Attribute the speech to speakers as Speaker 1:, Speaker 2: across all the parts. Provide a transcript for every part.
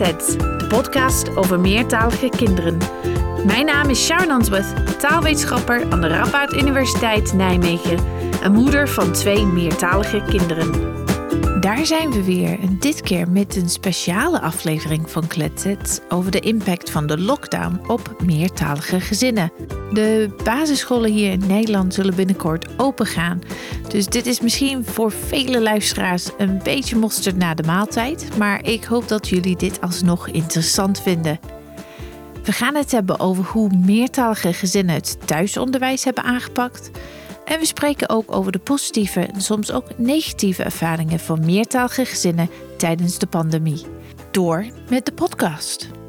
Speaker 1: De podcast over meertalige kinderen. Mijn naam is Sharon Answorth, taalwetenschapper aan de Radboud Universiteit Nijmegen en moeder van twee meertalige kinderen. Daar zijn we weer en dit keer met een speciale aflevering van Kletsets over de impact van de lockdown op meertalige gezinnen. De basisscholen hier in Nederland zullen binnenkort open gaan. Dus dit is misschien voor vele luisteraars een beetje mosterd na de maaltijd, maar ik hoop dat jullie dit alsnog interessant vinden. We gaan het hebben over hoe meertalige gezinnen het thuisonderwijs hebben aangepakt en we spreken ook over de positieve en soms ook negatieve ervaringen van meertalige gezinnen tijdens de pandemie. Door met de podcast.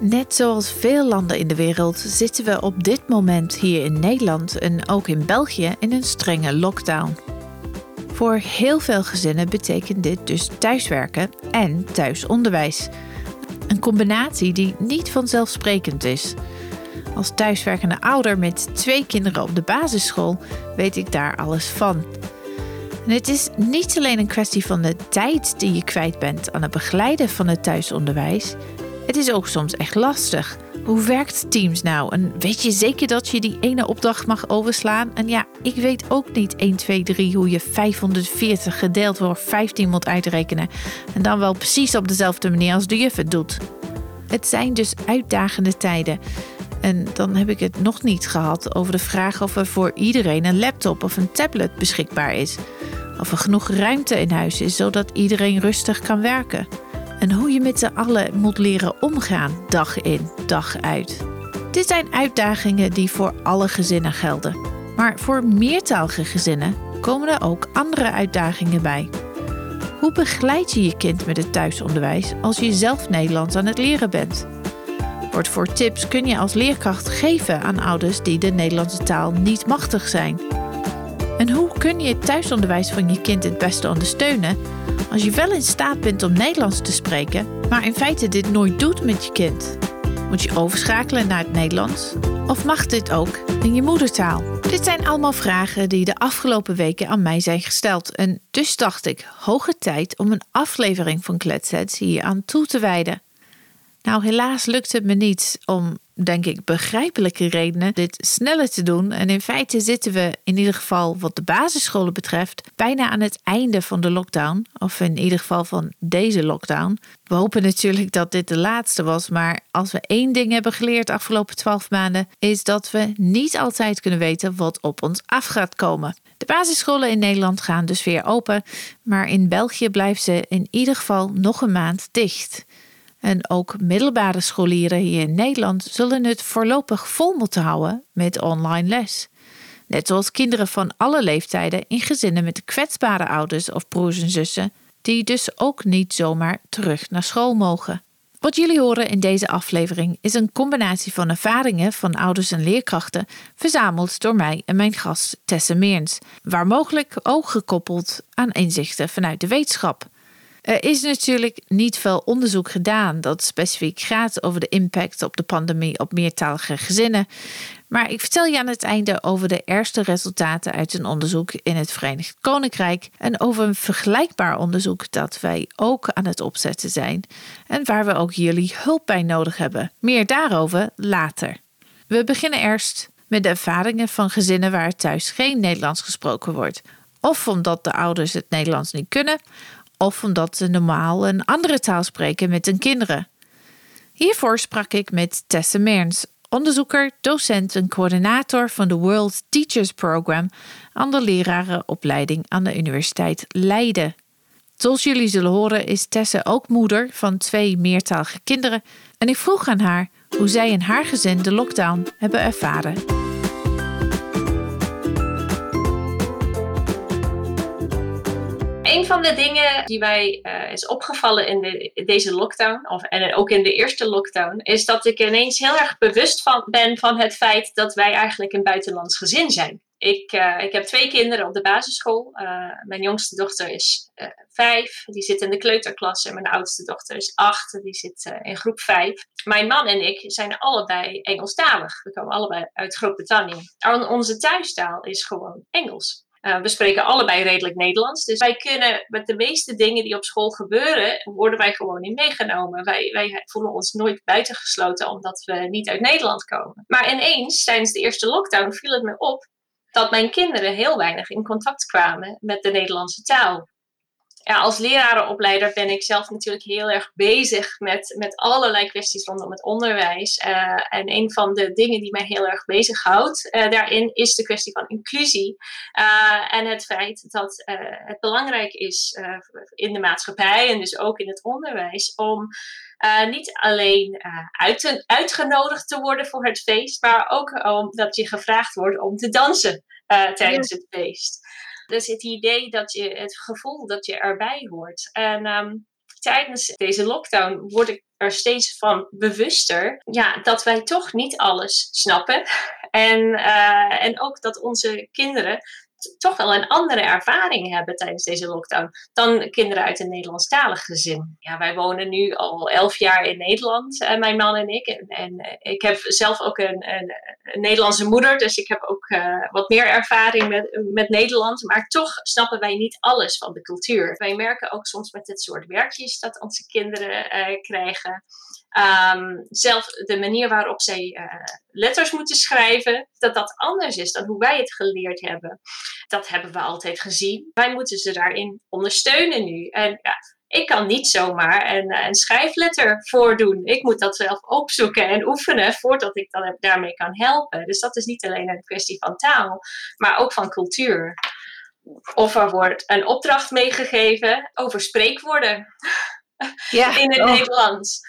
Speaker 1: Net zoals veel landen in de wereld zitten we op dit moment hier in Nederland en ook in België in een strenge lockdown. Voor heel veel gezinnen betekent dit dus thuiswerken en thuisonderwijs. Een combinatie die niet vanzelfsprekend is. Als thuiswerkende ouder met twee kinderen op de basisschool weet ik daar alles van. En het is niet alleen een kwestie van de tijd die je kwijt bent aan het begeleiden van het thuisonderwijs. Het is ook soms echt lastig. Hoe werkt Teams nou? En weet je zeker dat je die ene opdracht mag overslaan? En ja, ik weet ook niet 1, 2, 3 hoe je 540 gedeeld door 15 moet uitrekenen. En dan wel precies op dezelfde manier als de juf het doet. Het zijn dus uitdagende tijden. En dan heb ik het nog niet gehad over de vraag of er voor iedereen een laptop of een tablet beschikbaar is. Of er genoeg ruimte in huis is zodat iedereen rustig kan werken. En hoe je met z'n allen moet leren omgaan, dag in, dag uit. Dit zijn uitdagingen die voor alle gezinnen gelden. Maar voor meertalige gezinnen komen er ook andere uitdagingen bij. Hoe begeleid je je kind met het thuisonderwijs als je zelf Nederlands aan het leren bent? Wordt voor tips kun je als leerkracht geven aan ouders die de Nederlandse taal niet machtig zijn. En hoe kun je het thuisonderwijs van je kind het beste ondersteunen als je wel in staat bent om Nederlands te spreken, maar in feite dit nooit doet met je kind? Moet je overschakelen naar het Nederlands? Of mag dit ook in je moedertaal? Dit zijn allemaal vragen die de afgelopen weken aan mij zijn gesteld. En dus dacht ik, hoge tijd om een aflevering van Kletsets hier aan toe te wijden. Nou, helaas lukt het me niet om, denk ik, begrijpelijke redenen dit sneller te doen. En in feite zitten we, in ieder geval wat de basisscholen betreft, bijna aan het einde van de lockdown. Of in ieder geval van deze lockdown. We hopen natuurlijk dat dit de laatste was. Maar als we één ding hebben geleerd de afgelopen twaalf maanden, is dat we niet altijd kunnen weten wat op ons af gaat komen. De basisscholen in Nederland gaan dus weer open, maar in België blijven ze in ieder geval nog een maand dicht. En ook middelbare scholieren hier in Nederland zullen het voorlopig vol moeten houden met online les. Net zoals kinderen van alle leeftijden in gezinnen met kwetsbare ouders of broers en zussen, die dus ook niet zomaar terug naar school mogen. Wat jullie horen in deze aflevering is een combinatie van ervaringen van ouders en leerkrachten, verzameld door mij en mijn gast Tesse Meerns, waar mogelijk ook gekoppeld aan inzichten vanuit de wetenschap. Er is natuurlijk niet veel onderzoek gedaan dat specifiek gaat over de impact op de pandemie op meertalige gezinnen. Maar ik vertel je aan het einde over de eerste resultaten uit een onderzoek in het Verenigd Koninkrijk en over een vergelijkbaar onderzoek dat wij ook aan het opzetten zijn en waar we ook jullie hulp bij nodig hebben. Meer daarover later. We beginnen eerst met de ervaringen van gezinnen waar thuis geen Nederlands gesproken wordt. Of omdat de ouders het Nederlands niet kunnen, of omdat ze normaal een andere taal spreken met hun kinderen. Hiervoor sprak ik met Tessa Meerns, onderzoeker, docent en coördinator van de World Teachers Program aan de lerarenopleiding aan de Universiteit Leiden. Zoals jullie zullen horen is Tessa ook moeder van twee meertalige kinderen en ik vroeg aan haar hoe zij en haar gezin de lockdown hebben ervaren.
Speaker 2: Van de dingen die mij uh, is opgevallen in de, deze lockdown, of, en ook in de eerste lockdown, is dat ik ineens heel erg bewust van, ben van het feit dat wij eigenlijk een buitenlands gezin zijn. Ik, uh, ik heb twee kinderen op de basisschool. Uh, mijn jongste dochter is vijf, die zit in de kleuterklas. En mijn oudste dochter is acht, die zit in groep vijf. Mijn man en ik zijn allebei Engelstalig. We komen allebei uit Groot-Brittannië. Onze thuistaal is gewoon Engels. Uh, we spreken allebei redelijk Nederlands. Dus wij kunnen met de meeste dingen die op school gebeuren, worden wij gewoon niet meegenomen. Wij, wij voelen ons nooit buitengesloten omdat we niet uit Nederland komen. Maar ineens, tijdens de eerste lockdown, viel het me op dat mijn kinderen heel weinig in contact kwamen met de Nederlandse taal ja, als lerarenopleider ben ik zelf natuurlijk heel erg bezig met, met allerlei kwesties rondom het onderwijs. Uh, en een van de dingen die mij heel erg bezighoudt uh, daarin is de kwestie van inclusie. Uh, en het feit dat het belangrijk is in de maatschappij en dus ook in het onderwijs om niet alleen uit, uitgenodigd te worden voor het feest, maar ook omdat je gevraagd wordt om te dansen tijdens het feest. Dus het idee dat je, het gevoel dat je erbij hoort. En ehm, tijdens deze lockdown word ik er steeds van bewuster ja, dat wij toch niet alles snappen. En, uh, en ook dat onze kinderen toch wel een andere ervaring hebben tijdens deze lockdown dan kinderen uit een Nederlandstalig gezin. Ja, wij wonen nu al elf jaar in Nederland, uh, mijn man en ik. En, en uh, ik heb zelf ook een, een, Nederlandse moeder, dus ik heb ook uh, wat meer ervaring met, met Nederland. Maar toch snappen wij niet alles van de cultuur. Wij merken ook soms met dit soort werkjes dat onze kinderen krijgen Um, zelf de manier waarop zij uh, letters moeten schrijven, dat dat anders is dan hoe wij het geleerd hebben. Dat hebben we altijd gezien. Wij moeten ze daarin ondersteunen nu. En ja, ik kan niet zomaar een, eh, een schrijfletter voordoen. Ik moet dat zelf opzoeken en oefenen voordat ik dan daarmee kan helpen. Dus dat is niet alleen een kwestie van taal, maar ook van cultuur. Of er wordt een opdracht meegegeven over spreekwoorden ja. in het oh. Nederlands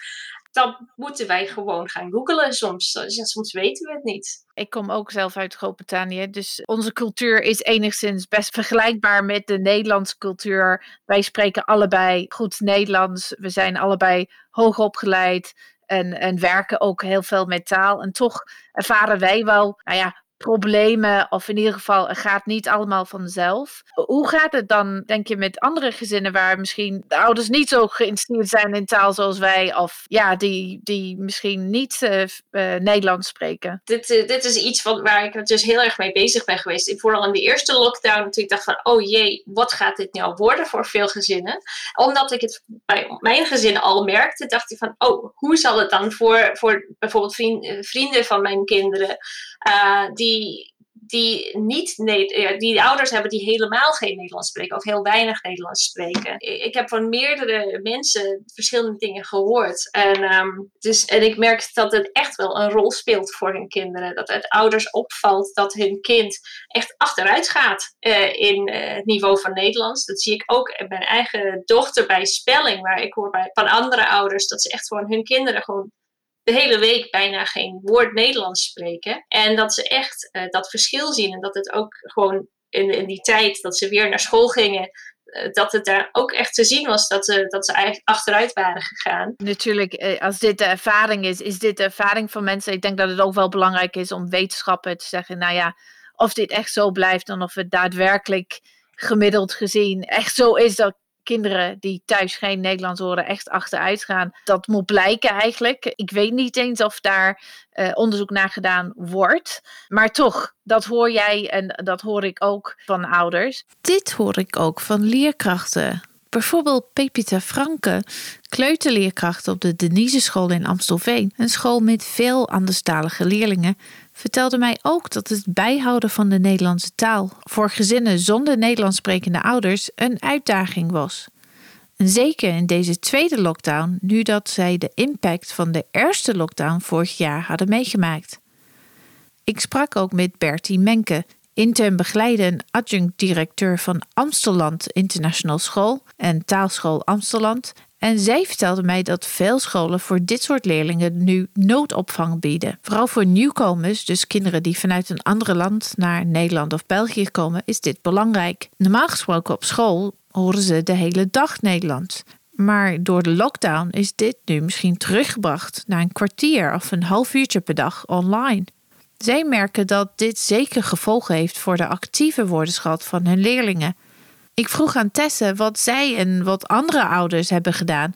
Speaker 2: dan moeten wij gewoon gaan googelen soms. Ja, soms weten we het niet.
Speaker 1: Ik kom ook zelf uit Groot-Brittannië, dus onze cultuur is enigszins best vergelijkbaar met de Nederlandse cultuur. Wij spreken allebei goed Nederlands, we zijn allebei hoog opgeleid en, en werken ook heel veel met taal. En toch ervaren wij wel, nou ja, problemen, of in ieder geval, het gaat niet allemaal vanzelf. Hoe gaat het dan, denk je, met andere gezinnen waar misschien de ouders niet zo geïnteresseerd zijn in taal zoals wij, of ja, die, die misschien niet uh, uh, Nederlands spreken?
Speaker 2: Dit, uh, dit is iets van, waar ik dus heel erg mee bezig ben geweest. Ik vooral in de eerste lockdown natuurlijk dacht van, oh jee, wat gaat dit nou worden voor veel gezinnen? Omdat ik het bij mijn gezin al merkte, dacht ik van, oh, hoe zal het dan voor, voor bijvoorbeeld vrienden van mijn kinderen, die die, die niet die ouders hebben die helemaal geen Nederlands spreken of heel weinig Nederlands spreken. Ik heb van meerdere mensen verschillende dingen gehoord. En, um, dus, en ik merk dat het echt wel een rol speelt voor hun kinderen. Dat het ouders opvalt dat hun kind echt achteruit gaat uh, in uh, het niveau van Nederlands. Dat zie ik ook in mijn eigen dochter bij spelling, waar ik hoor bij, van andere ouders dat ze echt gewoon hun kinderen gewoon de hele week bijna geen woord Nederlands spreken. En dat ze echt uh, dat verschil zien. En dat het ook gewoon in, in die tijd dat ze weer naar school gingen, uh, dat het daar ook echt te zien was dat ze, dat ze eigenlijk achteruit waren gegaan.
Speaker 1: Natuurlijk, eh, als dit de ervaring is, is dit de ervaring van mensen. Ik denk dat het ook wel belangrijk is om wetenschappen te zeggen, nou ja, of dit echt zo blijft dan of het daadwerkelijk gemiddeld gezien echt zo is dat kinderen die thuis geen Nederlands horen echt achteruit gaan. Dat moet blijken eigenlijk. Ik weet niet eens of daar uh, onderzoek naar gedaan wordt. Maar toch, dat hoor jij en dat hoor ik ook van ouders. Dit hoor ik ook van leerkrachten. Bijvoorbeeld Pepita Franke, kleuterleerkracht op de Denise School in Amstelveen. Een school met veel anderstalige leerlingen vertelde mij ook dat het bijhouden van de Nederlandse taal voor gezinnen zonder Nederlands sprekende ouders een uitdaging was. Zeker in deze tweede lockdown, nu dat zij de impact van de eerste lockdown vorig jaar hadden meegemaakt. Ik sprak ook met Bertie Menke, intern begeleiden en adjunct-directeur van Amstelland International School en Taalschool Amstelland en zij vertelde mij dat veel scholen voor dit soort leerlingen nu noodopvang bieden. Vooral voor nieuwkomers, dus kinderen die vanuit een ander land naar Nederland of België komen, is dit belangrijk. Normaal gesproken op school horen ze de hele dag Nederlands. Maar door de lockdown is dit nu misschien teruggebracht naar een kwartier of een half uurtje per dag online. Zij merken dat dit zeker gevolgen heeft voor de actieve woordenschat van hun leerlingen. Ik vroeg aan Tesse wat zij en wat andere ouders hebben gedaan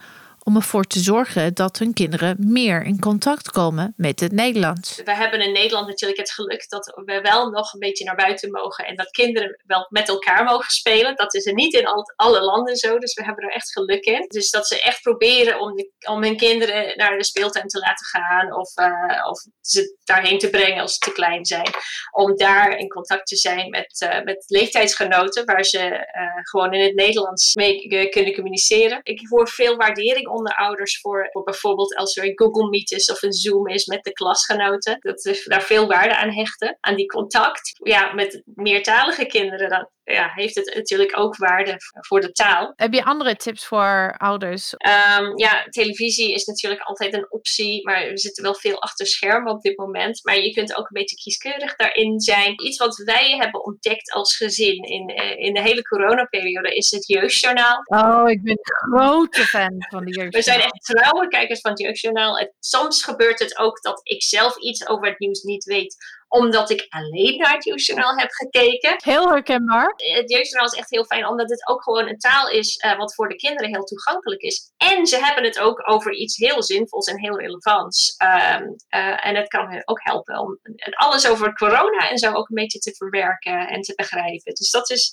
Speaker 1: om ervoor te zorgen dat hun kinderen meer in contact komen met het Nederlands.
Speaker 2: We hebben in Nederland natuurlijk het geluk dat we wel nog een beetje naar buiten mogen en dat kinderen wel met elkaar mogen spelen. Dat is er niet in alle landen zo, dus we hebben er echt geluk in. Dus dat ze echt proberen om, om hun kinderen naar de speeltuin te laten gaan of, uh, of ze daarheen te brengen als ze te klein zijn. Om daar in contact te zijn met, uh, met leeftijdsgenoten waar ze uh, gewoon in het Nederlands mee kunnen communiceren. Ik hoor veel waardering onder ouders voor, voor bijvoorbeeld als er een Google Meet is of een Zoom is met de klasgenoten. Dat ze daar veel waarde aan hechten, aan die contact. Ja, met meertalige kinderen dan ja, heeft het natuurlijk ook waarde voor de taal.
Speaker 1: Heb je andere tips voor ouders?
Speaker 2: Um, ja, televisie is natuurlijk altijd een optie, maar we zitten wel veel achter schermen op dit moment. Maar je kunt ook een beetje kieskeurig daarin zijn. Iets wat wij hebben ontdekt als gezin in, eh, in de hele coronaperiode is het Jeugdjournaal.
Speaker 1: Oh, ik ben een grote fan van de Jeugdjournaal.
Speaker 2: We zijn echt trouwe kijkers van het Jeugdjournaal. Het, soms gebeurt het ook dat ik zelf iets over het nieuws niet weet omdat ik alleen naar het jeugdjournaal heb gekeken.
Speaker 1: Heel herkenbaar.
Speaker 2: Het jeugdjournaal is echt heel fijn, omdat het ook gewoon een taal is uh, wat voor de kinderen heel toegankelijk is. En ze hebben het ook over iets heel zinvols en heel relevants. Um, uh, en het kan hen ook helpen om alles over corona en zo ook een beetje te verwerken en te begrijpen. Dus dat is,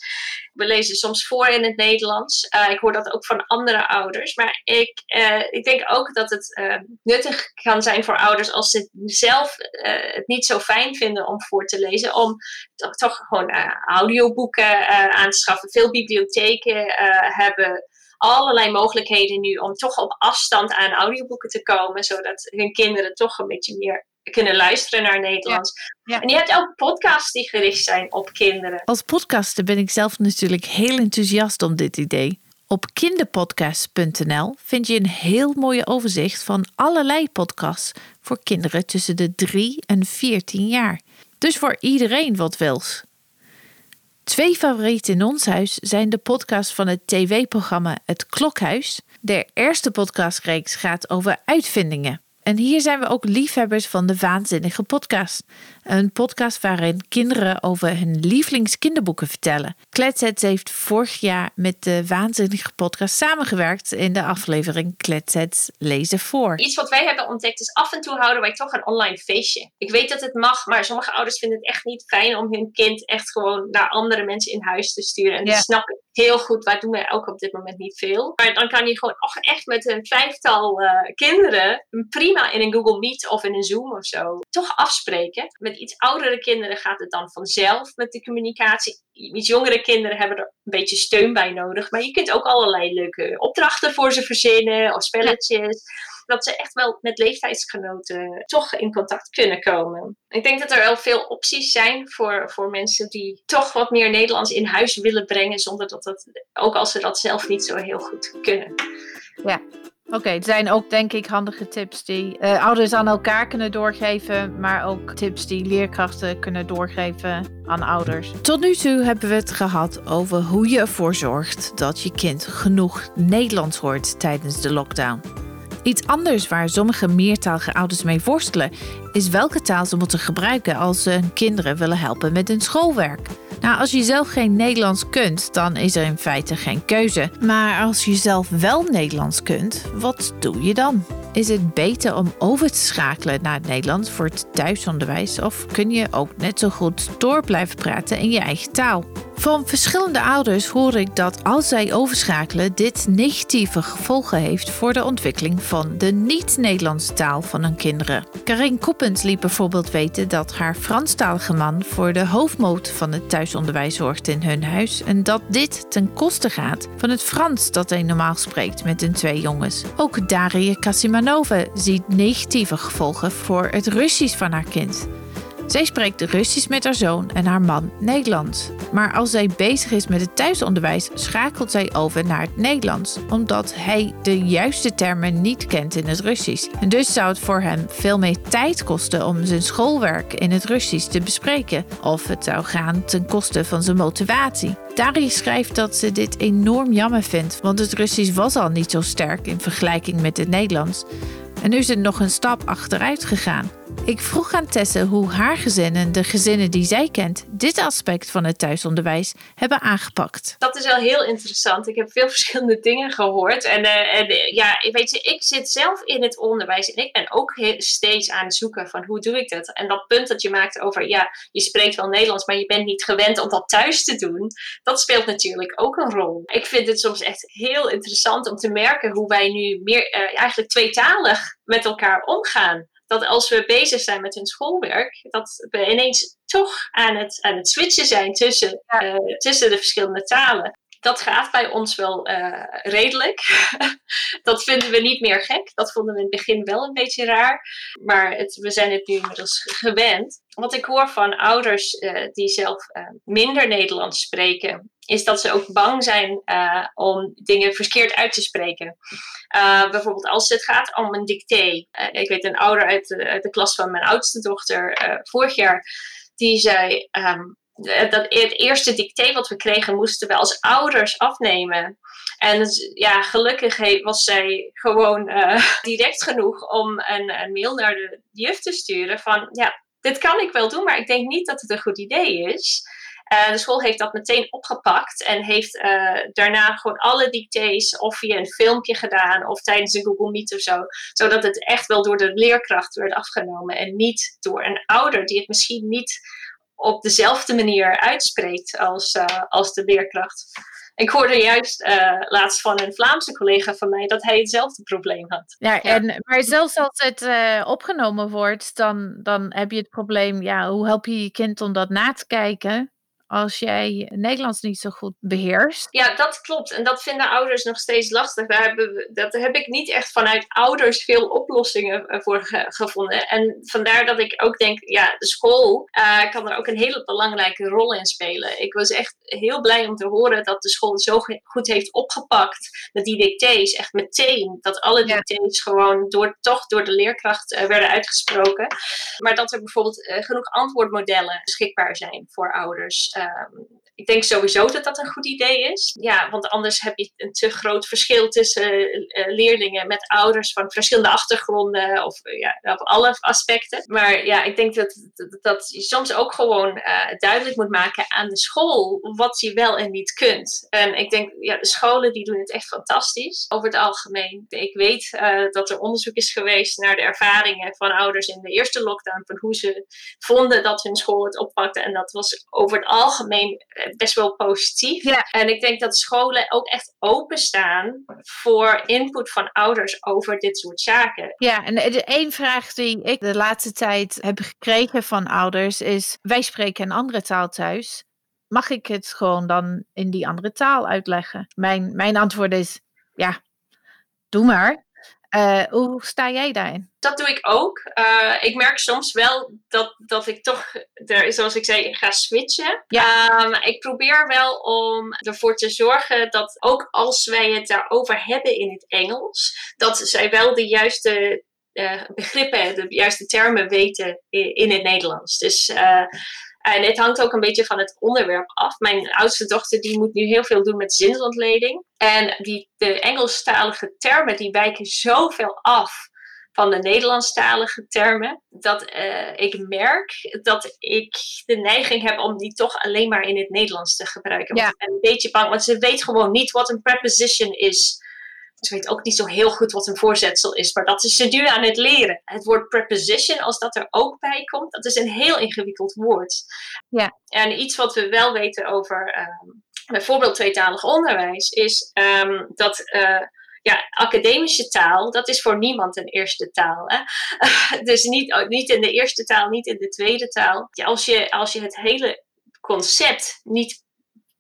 Speaker 2: we lezen soms voor in het Nederlands. Uh, ik hoor dat ook van andere ouders. Maar ik, ik denk ook dat het nuttig kan zijn voor ouders als ze zelf het niet zo fijn vinden om voor te lezen. Om toch, toch gewoon uh, audioboeken uh, aan te schaffen. Veel bibliotheken uh, hebben allerlei mogelijkheden nu om toch op afstand aan audioboeken te komen. Zodat hun kinderen toch een beetje meer kunnen luisteren naar Nederlands. Ja. En je hebt ook podcasts die gericht zijn op kinderen.
Speaker 1: Als podcaster ben ik zelf natuurlijk heel enthousiast om dit idee. Op kinderpodcast.nl vind je een heel mooie overzicht van allerlei podcasts voor kinderen tussen de 3 en 14 jaar. Dus voor iedereen wat wils. Twee favorieten in ons huis zijn de podcasts van het tv-programma Het Klokhuis. De eerste podcastreeks gaat over uitvindingen. En hier zijn we ook liefhebbers van de Waanzinnige Podcast. Een podcast waarin kinderen over hun lievelingskinderboeken vertellen. Kletsets heeft vorig jaar met de Waanzinnige Podcast samengewerkt in de aflevering Kletsets lezen voor.
Speaker 2: Iets wat wij hebben ontdekt is af en toe houden wij toch een online feestje. Ik weet dat het mag, maar sommige ouders vinden het echt niet fijn om hun kind echt gewoon naar andere mensen in huis te sturen. En ja. dat snap ik heel goed. Wij doen wij ook op dit moment niet veel. Maar dan kan je gewoon echt met een vijftal uh, kinderen prima in een Google Meet of in een Zoom of zo toch afspreken. Met iets oudere kinderen gaat het dan vanzelf met de communicatie. Iets jongere kinderen hebben er een beetje steun bij nodig. Maar je kunt ook allerlei leuke opdrachten voor ze verzinnen of spelletjes. Dat ze echt wel met leeftijdsgenoten toch in contact kunnen komen. Ik denk dat er wel veel opties zijn voor, voor mensen die toch wat meer Nederlands in huis willen brengen. Zonder dat dat, ook als ze dat zelf niet zo heel goed kunnen.
Speaker 1: Ja, Oké, het zijn ook denk ik handige tips die uh, ouders aan elkaar kunnen doorgeven, maar ook tips die leerkrachten kunnen doorgeven aan ouders. Tot nu toe hebben we het gehad over hoe je ervoor zorgt dat je kind genoeg Nederlands hoort tijdens de lockdown. Iets anders waar sommige meertalige ouders mee worstelen, is welke taal ze moeten gebruiken als ze hun kinderen willen helpen met hun schoolwerk. Nou, als je zelf geen Nederlands kunt, dan is er in feite geen keuze. Maar als je zelf wel Nederlands kunt, wat doe je dan? Is het beter om over te schakelen naar het Nederlands voor het thuisonderwijs of kun je ook net zo goed door blijven praten in je eigen taal? Van verschillende ouders hoor ik dat als zij overschakelen, dit negatieve gevolgen heeft voor de ontwikkeling van de niet-Nederlandse taal van hun kinderen. Karin Koppens liet bijvoorbeeld weten dat haar Franstalige man voor de hoofdmoot van het thuisonderwijs zorgt in hun huis en dat dit ten koste gaat van het Frans dat hij normaal spreekt met hun twee jongens. Ook Daria Kasimanova ziet negatieve gevolgen voor het Russisch van haar kind. Zij spreekt Russisch met haar zoon en haar man Nederlands. Maar als zij bezig is met het thuisonderwijs, schakelt zij over naar het Nederlands, omdat hij de juiste termen niet kent in het Russisch. En dus zou het voor hem veel meer tijd kosten om zijn schoolwerk in het Russisch te bespreken, of het zou gaan ten koste van zijn motivatie. Dari schrijft dat ze dit enorm jammer vindt, want het Russisch was al niet zo sterk in vergelijking met het Nederlands. En nu is het nog een stap achteruit gegaan. Ik vroeg aan Tesse hoe haar gezin en de gezinnen die zij kent dit aspect van het thuisonderwijs hebben aangepakt.
Speaker 2: Dat is wel heel interessant. Ik heb veel verschillende dingen gehoord. En, uh, en uh, ja, weet je, ik zit zelf in het onderwijs en ik ben ook steeds aan het zoeken van hoe doe ik dat. En dat punt dat je maakt over, ja, je spreekt wel Nederlands, maar je bent niet gewend om dat thuis te doen. Dat speelt natuurlijk ook een rol. Ik vind het soms echt heel interessant om te merken hoe wij nu meer uh, eigenlijk tweetalig met elkaar omgaan dat als we bezig zijn met hun schoolwerk, dat we ineens toch aan het, aan het switchen zijn tussen, uh, tussen de verschillende talen. Dat gaat bij ons wel uh, redelijk. dat vinden we niet meer gek. Dat vonden we in het begin wel een beetje raar. Maar het, we zijn het nu inmiddels gewend. Wat ik hoor van ouders uh, die zelf minder Nederlands spreken, is dat ze ook bang zijn om dingen verkeerd uit te spreken. Bijvoorbeeld als het gaat om een dicté. Ik weet een ouder uit de, klas van mijn oudste dochter vorig jaar, die zei um, dat het eerste dicté wat we kregen moesten we als ouders afnemen. En ja, gelukkig was zij gewoon direct genoeg om een, een mail naar de juf te sturen van ja, dit kan ik wel doen, maar ik denk niet dat het een goed idee is. Uh, de school heeft dat meteen opgepakt en heeft daarna gewoon alle dictées of via een filmpje gedaan of tijdens een Google Meet of zo. Zodat het echt wel door de leerkracht werd afgenomen en niet door een ouder die het misschien niet op dezelfde manier uitspreekt als, uh, als de leerkracht. Ik hoorde juist uh, laatst van een Vlaamse collega van mij dat hij hetzelfde probleem had.
Speaker 1: Ja, ja. En, maar zelfs als het uh, opgenomen wordt, dan, dan heb je het probleem, ja, hoe help je je kind om dat na te kijken? Als jij Nederlands niet zo goed beheerst.
Speaker 2: Ja, dat klopt. En dat vinden ouders nog steeds lastig. Daar hebben dat heb ik niet echt vanuit ouders veel oplossingen eh, voor ge gevonden. En vandaar dat ik ook denk, ja, de school uh, kan er ook een hele belangrijke rol in spelen. Ik was echt heel blij om te horen dat de school zo goed heeft opgepakt. Dat die dictées echt meteen, dat alle ja. dictées gewoon door, toch door de leerkracht uh, werden uitgesproken. Maar dat er bijvoorbeeld genoeg antwoordmodellen beschikbaar zijn voor ouders. Um, ik denk sowieso dat dat een goed idee is. Ja, want anders heb je een te groot verschil tussen uh, leerlingen met ouders van verschillende achtergronden of uh, ja, op alle aspecten. Maar ja, ik denk dat, dat, dat je soms ook gewoon duidelijk moet maken aan de school wat je wel en niet kunt. En ik denk, ja, de scholen die doen het echt fantastisch over het algemeen. Ik weet dat er onderzoek is geweest naar de ervaringen van ouders in de eerste lockdown, van hoe ze vonden dat hun school het oppakte. En dat was over het algemeen best wel positief. Ja. En ik denk dat scholen ook echt openstaan voor input van ouders over dit soort zaken.
Speaker 1: Ja, en de één vraag die ik de laatste tijd heb gekregen van ouders is: wij spreken een andere taal thuis. Mag ik het gewoon dan in die andere taal uitleggen? Mijn, mijn antwoord is: ja, doe maar. Uh, hoe sta jij daarin?
Speaker 2: Dat doe ik ook. Uh, ik merk soms wel dat, dat ik toch, er, zoals ik zei, ga switchen. Ja. Um, ik probeer wel om ervoor te zorgen dat ook als wij het daarover hebben in het Engels, dat zij wel de juiste uh, begrippen, de juiste termen weten in, in het Nederlands. Dus en het hangt ook een beetje van het onderwerp af. Mijn oudste dochter die moet nu heel veel doen met zinsontleding. En die, de Engelstalige termen die wijken zoveel af van de Nederlandstalige termen. Dat uh, ik merk dat ik de neiging heb om die toch alleen maar in het Nederlands te gebruiken. Ja. Ik ben een beetje bang, want ze weet gewoon niet wat een preposition is. Ze weet ook niet zo heel goed wat een voorzetsel is, maar dat is ze nu aan het leren. Het woord preposition, als dat er ook bij komt, dat is een heel ingewikkeld woord. Ja. En iets wat we wel weten over um, bijvoorbeeld tweetalig onderwijs, is um, dat. Uh, ja, academische taal, dat is voor niemand een eerste taal. Hè? dus niet, niet in de eerste taal, niet in de tweede taal. Ja, als, je, als je het hele concept niet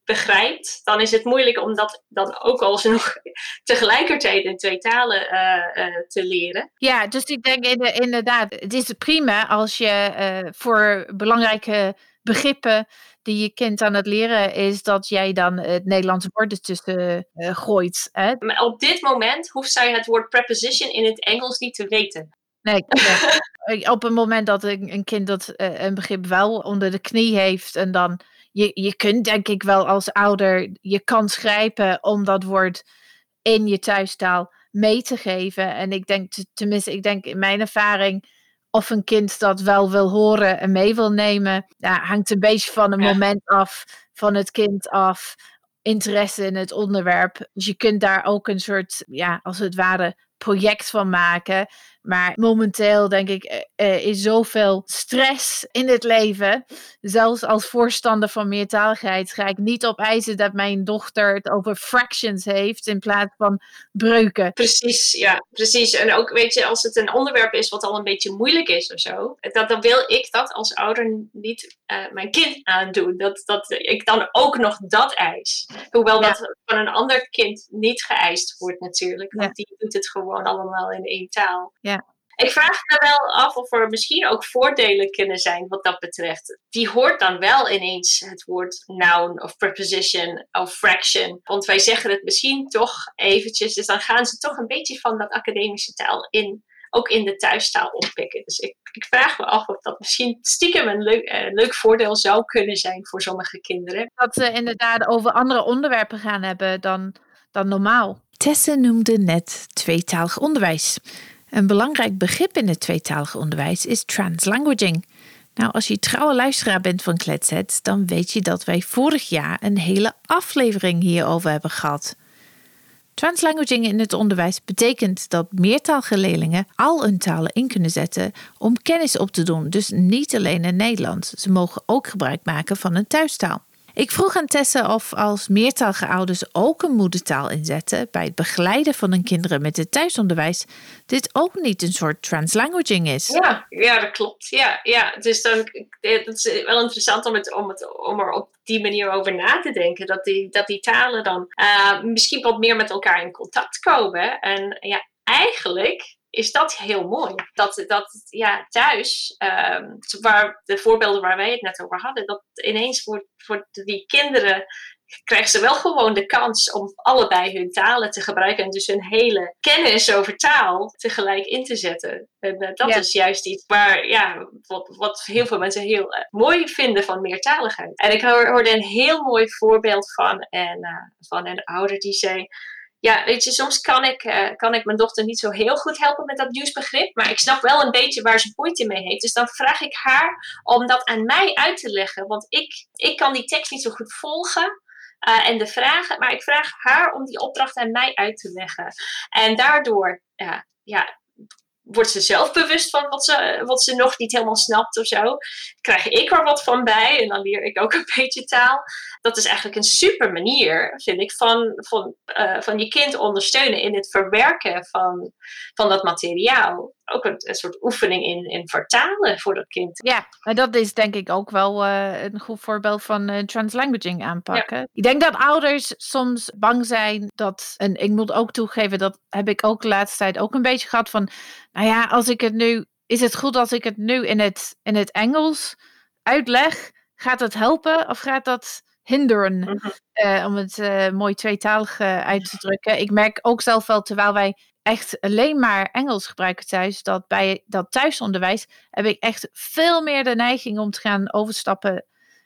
Speaker 2: begrijpt, dan is het moeilijk om dat dan ook alsnog tegelijkertijd in twee talen uh, uh, te leren.
Speaker 1: Ja, dus ik denk inderdaad, het is prima als je uh, voor belangrijke begrippen die je kind aan het leren is, dat jij dan het Nederlandse woord ertussen gooit. Hè?
Speaker 2: Maar op dit moment hoeft zij het woord preposition in het Engels niet te weten.
Speaker 1: Nee, op het moment dat een, een kind dat een begrip wel onder de knie heeft en dan je, je kunt denk ik wel als ouder je kans grijpen om dat woord in je thuistaal mee te geven. En ik denk, tenminste, ik denk in mijn ervaring, of een kind dat wel wil horen en mee wil nemen, ja, hangt een beetje van het moment af, van het kind af, interesse in het onderwerp. Dus je kunt daar ook een soort, ja, als het ware, project van maken. Maar momenteel denk ik, eh, eh, is zoveel stress in het leven. Zelfs als voorstander van meertaligheid ga ik niet opeisen dat mijn dochter het over fractions heeft in plaats van breuken.
Speaker 2: Precies, ja, precies. En ook weet je, als het een onderwerp is wat al een beetje moeilijk is of zo, dat, dan wil ik dat als ouder niet uh, mijn kind aandoen. Dat, dat ik dan ook nog dat eis. Hoewel dat van een ander kind niet geëist wordt natuurlijk. Want die doet het gewoon allemaal in één taal.
Speaker 1: Ja.
Speaker 2: Ik vraag me wel af of er misschien ook voordelen kunnen zijn wat dat betreft. Die hoort dan wel ineens het woord noun of preposition of fraction. Want wij zeggen het misschien toch eventjes. Dus dan gaan ze toch een beetje van dat academische taal in ook in de thuistaal oppikken. Dus ik, ik vraag me af of dat misschien stiekem een leuk, eh, leuk voordeel zou kunnen zijn voor sommige kinderen.
Speaker 1: Dat ze inderdaad over andere onderwerpen gaan hebben dan, dan normaal. Tesse noemde net tweetalig onderwijs. Een belangrijk begrip in het tweetalig onderwijs is translanguaging. Nou, als je trouwe luisteraar bent van Kletset, dan weet je dat wij vorig jaar een hele aflevering hierover hebben gehad. Translanguaging in het onderwijs betekent dat meertalige leerlingen al hun talen in kunnen zetten om kennis op te doen, dus niet alleen in Nederlands. Ze mogen ook gebruik maken van een thuistaal. Ik vroeg aan Tessa of als meertalige ouders ook een moedertaal inzetten bij het begeleiden van hun kinderen met het thuisonderwijs, dit ook niet een soort translanguaging is.
Speaker 2: Ja, ja dat klopt. Ja, ja. Dus dan, het is wel interessant om, het, om, het, om er op die manier over na te denken. Dat die, dat die talen dan uh, misschien wat meer met elkaar in contact komen. En ja, eigenlijk is dat heel mooi. Dat, dat ja, thuis, um, waar de voorbeelden waar wij het net over hadden, dat ineens voor, voor die kinderen krijgen ze wel gewoon de kans om allebei hun talen te gebruiken en dus hun hele kennis over taal tegelijk in te zetten. En uh, dat is juist iets waar, ja, wat, wat heel veel mensen heel uh, mooi vinden van meertaligheid. En ik hoorde een heel mooi voorbeeld van, en, uh, van een ouder die zei ja, weet je, soms kan ik, uh, kan ik mijn dochter niet zo heel goed helpen met dat nieuwsbegrip. Maar ik snap wel een beetje waar ze moeite mee heeft. Dus dan vraag ik haar om dat aan mij uit te leggen. Want ik, ik kan die tekst niet zo goed volgen. Uh, en de vragen, maar ik vraag haar om die opdracht aan mij uit te leggen. En daardoor uh, ja, wordt ze zelf bewust van wat ze, wat ze nog niet helemaal snapt of zo. Krijg ik er wat van bij en dan leer ik ook een beetje taal. Dat is eigenlijk een super manier, vind ik, van, van, uh, van je kind ondersteunen in het verwerken van, van dat materiaal. Ook een, een, soort oefening in, in vertalen voor dat kind.
Speaker 1: Ja, maar dat is denk ik ook wel uh, een goed voorbeeld van uh, translanguaging aanpakken. Ja. Ik denk dat ouders soms bang zijn dat, en ik moet ook toegeven, dat heb ik ook de laatste tijd ook een beetje gehad van nou ja, als ik het nu, is het goed als ik het nu in het, in het Engels uitleg? Gaat dat helpen of gaat dat hinderen? Mm -hmm. uh, om het uh, mooi tweetalig uh, uit te drukken. Ik merk ook zelf wel, terwijl wij echt alleen maar Engels gebruiken thuis, dat bij dat thuisonderwijs heb ik echt veel meer de neiging om te gaan overstappen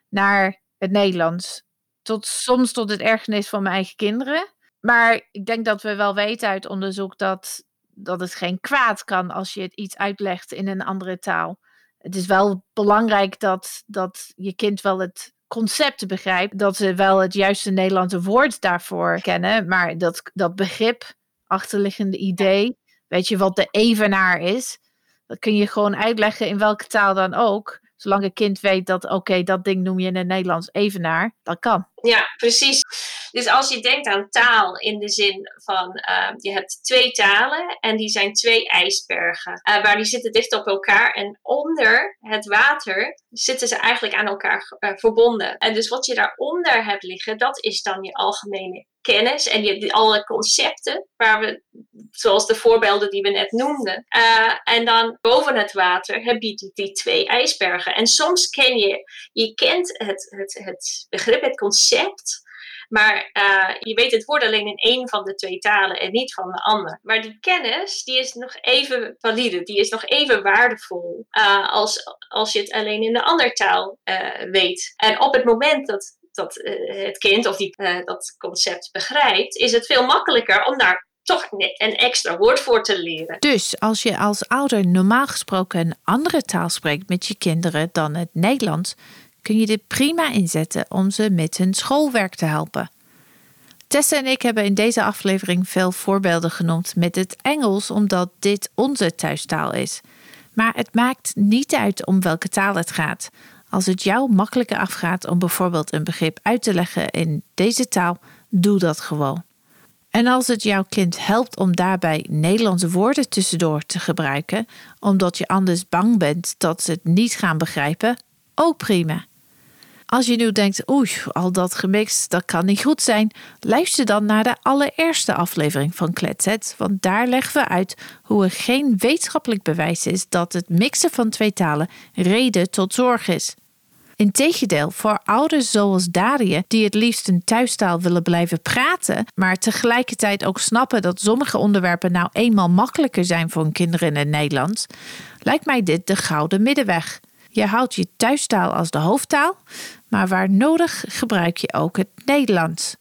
Speaker 1: naar het Nederlands. Tot, soms tot het ergernis van mijn eigen kinderen. Maar ik denk dat we wel weten uit onderzoek dat dat het geen kwaad kan als je het iets uitlegt in een andere taal. Het is wel belangrijk dat, dat je kind wel het concept begrijpt, dat ze wel het juiste Nederlandse woord daarvoor kennen, maar dat, dat begrip, achterliggende idee, weet je wat de evenaar is, dat kun je gewoon uitleggen in welke taal dan ook. Zolang een kind weet dat, oké, dat ding noem je in het Nederlands evenaar, dat kan.
Speaker 2: Ja, precies. Dus als je denkt aan taal in de zin van uh, je hebt twee talen en die zijn twee ijsbergen. Uh, waar die zitten dicht op elkaar en onder het water zitten ze eigenlijk aan elkaar uh, verbonden. En dus wat je daaronder hebt liggen, dat is dan je algemene kennis en je, alle concepten, waar we, zoals de voorbeelden die we net noemden. Uh, en dan boven het water heb je die, die, twee ijsbergen. En soms ken je, je kent het, het, het begrip, het concept, maar uh, je weet het woord alleen in één van de twee talen en niet van de ander. Maar die kennis, die is nog even valide, die is nog even waardevol uh, als, als je het alleen in de andere taal weet. En op het moment dat dat het kind of die, dat concept begrijpt, is het veel makkelijker om daar toch een extra woord voor te leren.
Speaker 1: Dus als je als ouder normaal gesproken een andere taal spreekt met je kinderen dan het Nederlands, kun je dit prima inzetten om ze met hun schoolwerk te helpen. Tessa en ik hebben in deze aflevering veel voorbeelden genoemd met het Engels, omdat dit onze thuistaal is. Maar het maakt niet uit om welke taal het gaat. Als het jou makkelijker afgaat om bijvoorbeeld een begrip uit te leggen in deze taal, doe dat gewoon. En als het jouw kind helpt om daarbij Nederlandse woorden tussendoor te gebruiken, omdat je anders bang bent dat ze het niet gaan begrijpen, ook prima. Als je nu denkt, oei, al dat gemixt, dat kan niet goed zijn, luister dan naar de allereerste aflevering van Kletset, want daar leggen we uit hoe er geen wetenschappelijk bewijs is dat het mixen van twee talen reden tot zorg is. Integendeel, voor ouders zoals Daria, die het liefst een thuistaal willen blijven praten, maar tegelijkertijd ook snappen dat sommige onderwerpen nou eenmaal makkelijker zijn voor hun kinderen in het Nederlands, lijkt mij dit de gouden middenweg. Je houdt je thuistaal als de hoofdtaal, maar waar nodig gebruik je ook het Nederlands.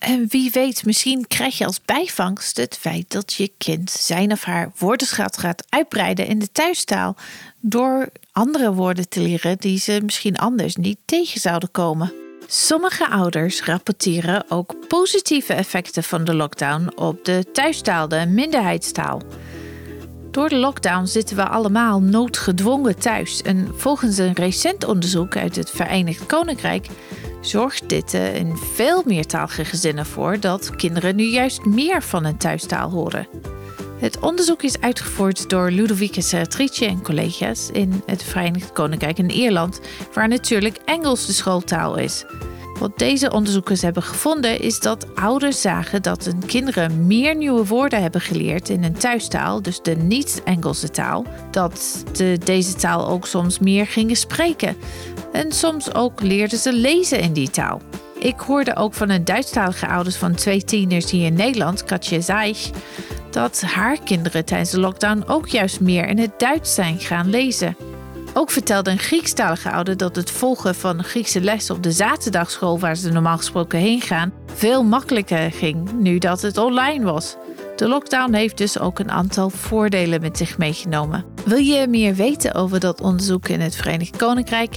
Speaker 1: En wie weet, misschien krijg je als bijvangst het feit dat je kind zijn of haar woordenschat gaat uitbreiden in de thuistaal. Door andere woorden te leren die ze misschien anders niet tegen zouden komen. Sommige ouders rapporteren ook positieve effecten van de lockdown op de thuistaal, de minderheidstaal. Door de lockdown zitten we allemaal noodgedwongen thuis. En volgens een recent onderzoek uit het Verenigd Koninkrijk zorgt dit in veel meertalige gezinnen voor dat kinderen nu juist meer van een thuistaal horen. Het onderzoek is uitgevoerd door Ludovica Serratrice en collega's in het Verenigd Koninkrijk en Ierland, waar natuurlijk Engels de schooltaal is. Wat deze onderzoekers hebben gevonden is dat ouders zagen dat hun kinderen meer nieuwe woorden hebben geleerd in een thuistaal, dus de niet-Engelse taal, dat de, deze taal ook soms meer gingen spreken. En soms ook leerden ze lezen in die taal. Ik hoorde ook van een Duitsstalige ouders van twee tieners hier in Nederland, Katja Zeich, dat haar kinderen tijdens de lockdown ook juist meer in het Duits zijn gaan lezen. Ook vertelde een Griekstalige ouder dat het volgen van Griekse les op de zaterdagschool waar ze normaal gesproken heen gaan veel makkelijker ging nu dat het online was. De lockdown heeft dus ook een aantal voordelen met zich meegenomen. Wil je meer weten over dat onderzoek in het Verenigd Koninkrijk?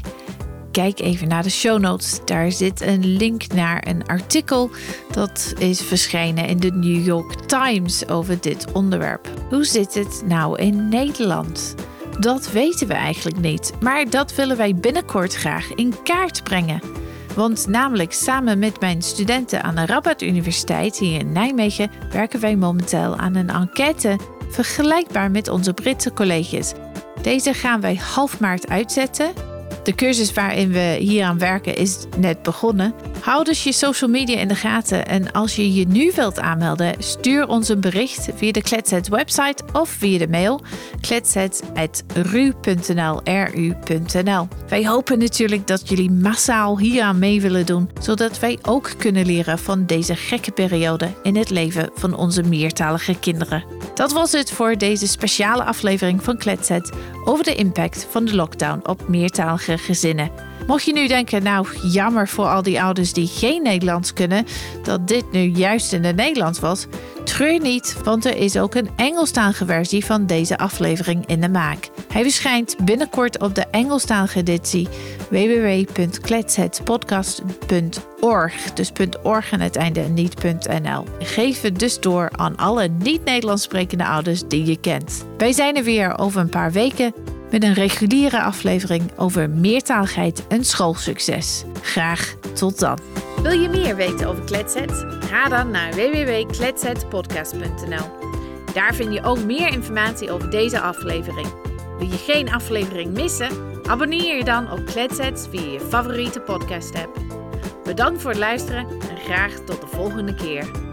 Speaker 1: Kijk even naar de show notes. Daar zit een link naar een artikel dat is verschenen in de New York Times over dit onderwerp. Hoe zit het nou in Nederland? Dat weten we eigenlijk niet, maar dat willen wij binnenkort graag in kaart brengen. Want namelijk samen met mijn studenten aan de Rabat Universiteit hier in Nijmegen werken wij momenteel aan een enquête vergelijkbaar met onze Britse colleges. Deze gaan wij half maart uitzetten de cursus waarin we hier aan werken is net begonnen. Hou dus je social media in de gaten en als je je nu wilt aanmelden, stuur ons een bericht via de Kletset website of via de mail kletset.ru.nl. Wij hopen natuurlijk dat jullie massaal hier aan mee willen doen, zodat wij ook kunnen leren van deze gekke periode in het leven van onze meertalige kinderen. Dat was het voor deze speciale aflevering van Kletset over de impact van de lockdown op meertalige gezinnen. Mocht je nu denken, nou jammer voor al die ouders die geen Nederlands kunnen, dat dit nu juist in het Nederlands was, treur niet, want er is ook een Engelstalige versie van deze aflevering in de maak. Hij verschijnt binnenkort op de Engelstalige editie www.kletshetpodcast.org. Dus .org aan het einde en niet .nl. Geef het dus door aan alle niet-Nederlands sprekende ouders die je kent. Wij zijn er weer over een paar weken met een reguliere aflevering over meertaligheid en schoolsucces. Graag tot dan. Wil je meer weten over Kletset? Ga dan naar www.kletsetpodcast.nl. Daar vind je ook meer informatie over deze aflevering. Wil je geen aflevering missen? Abonneer je dan op Kletset via je favoriete podcast app. Bedankt voor het luisteren en graag tot de volgende keer.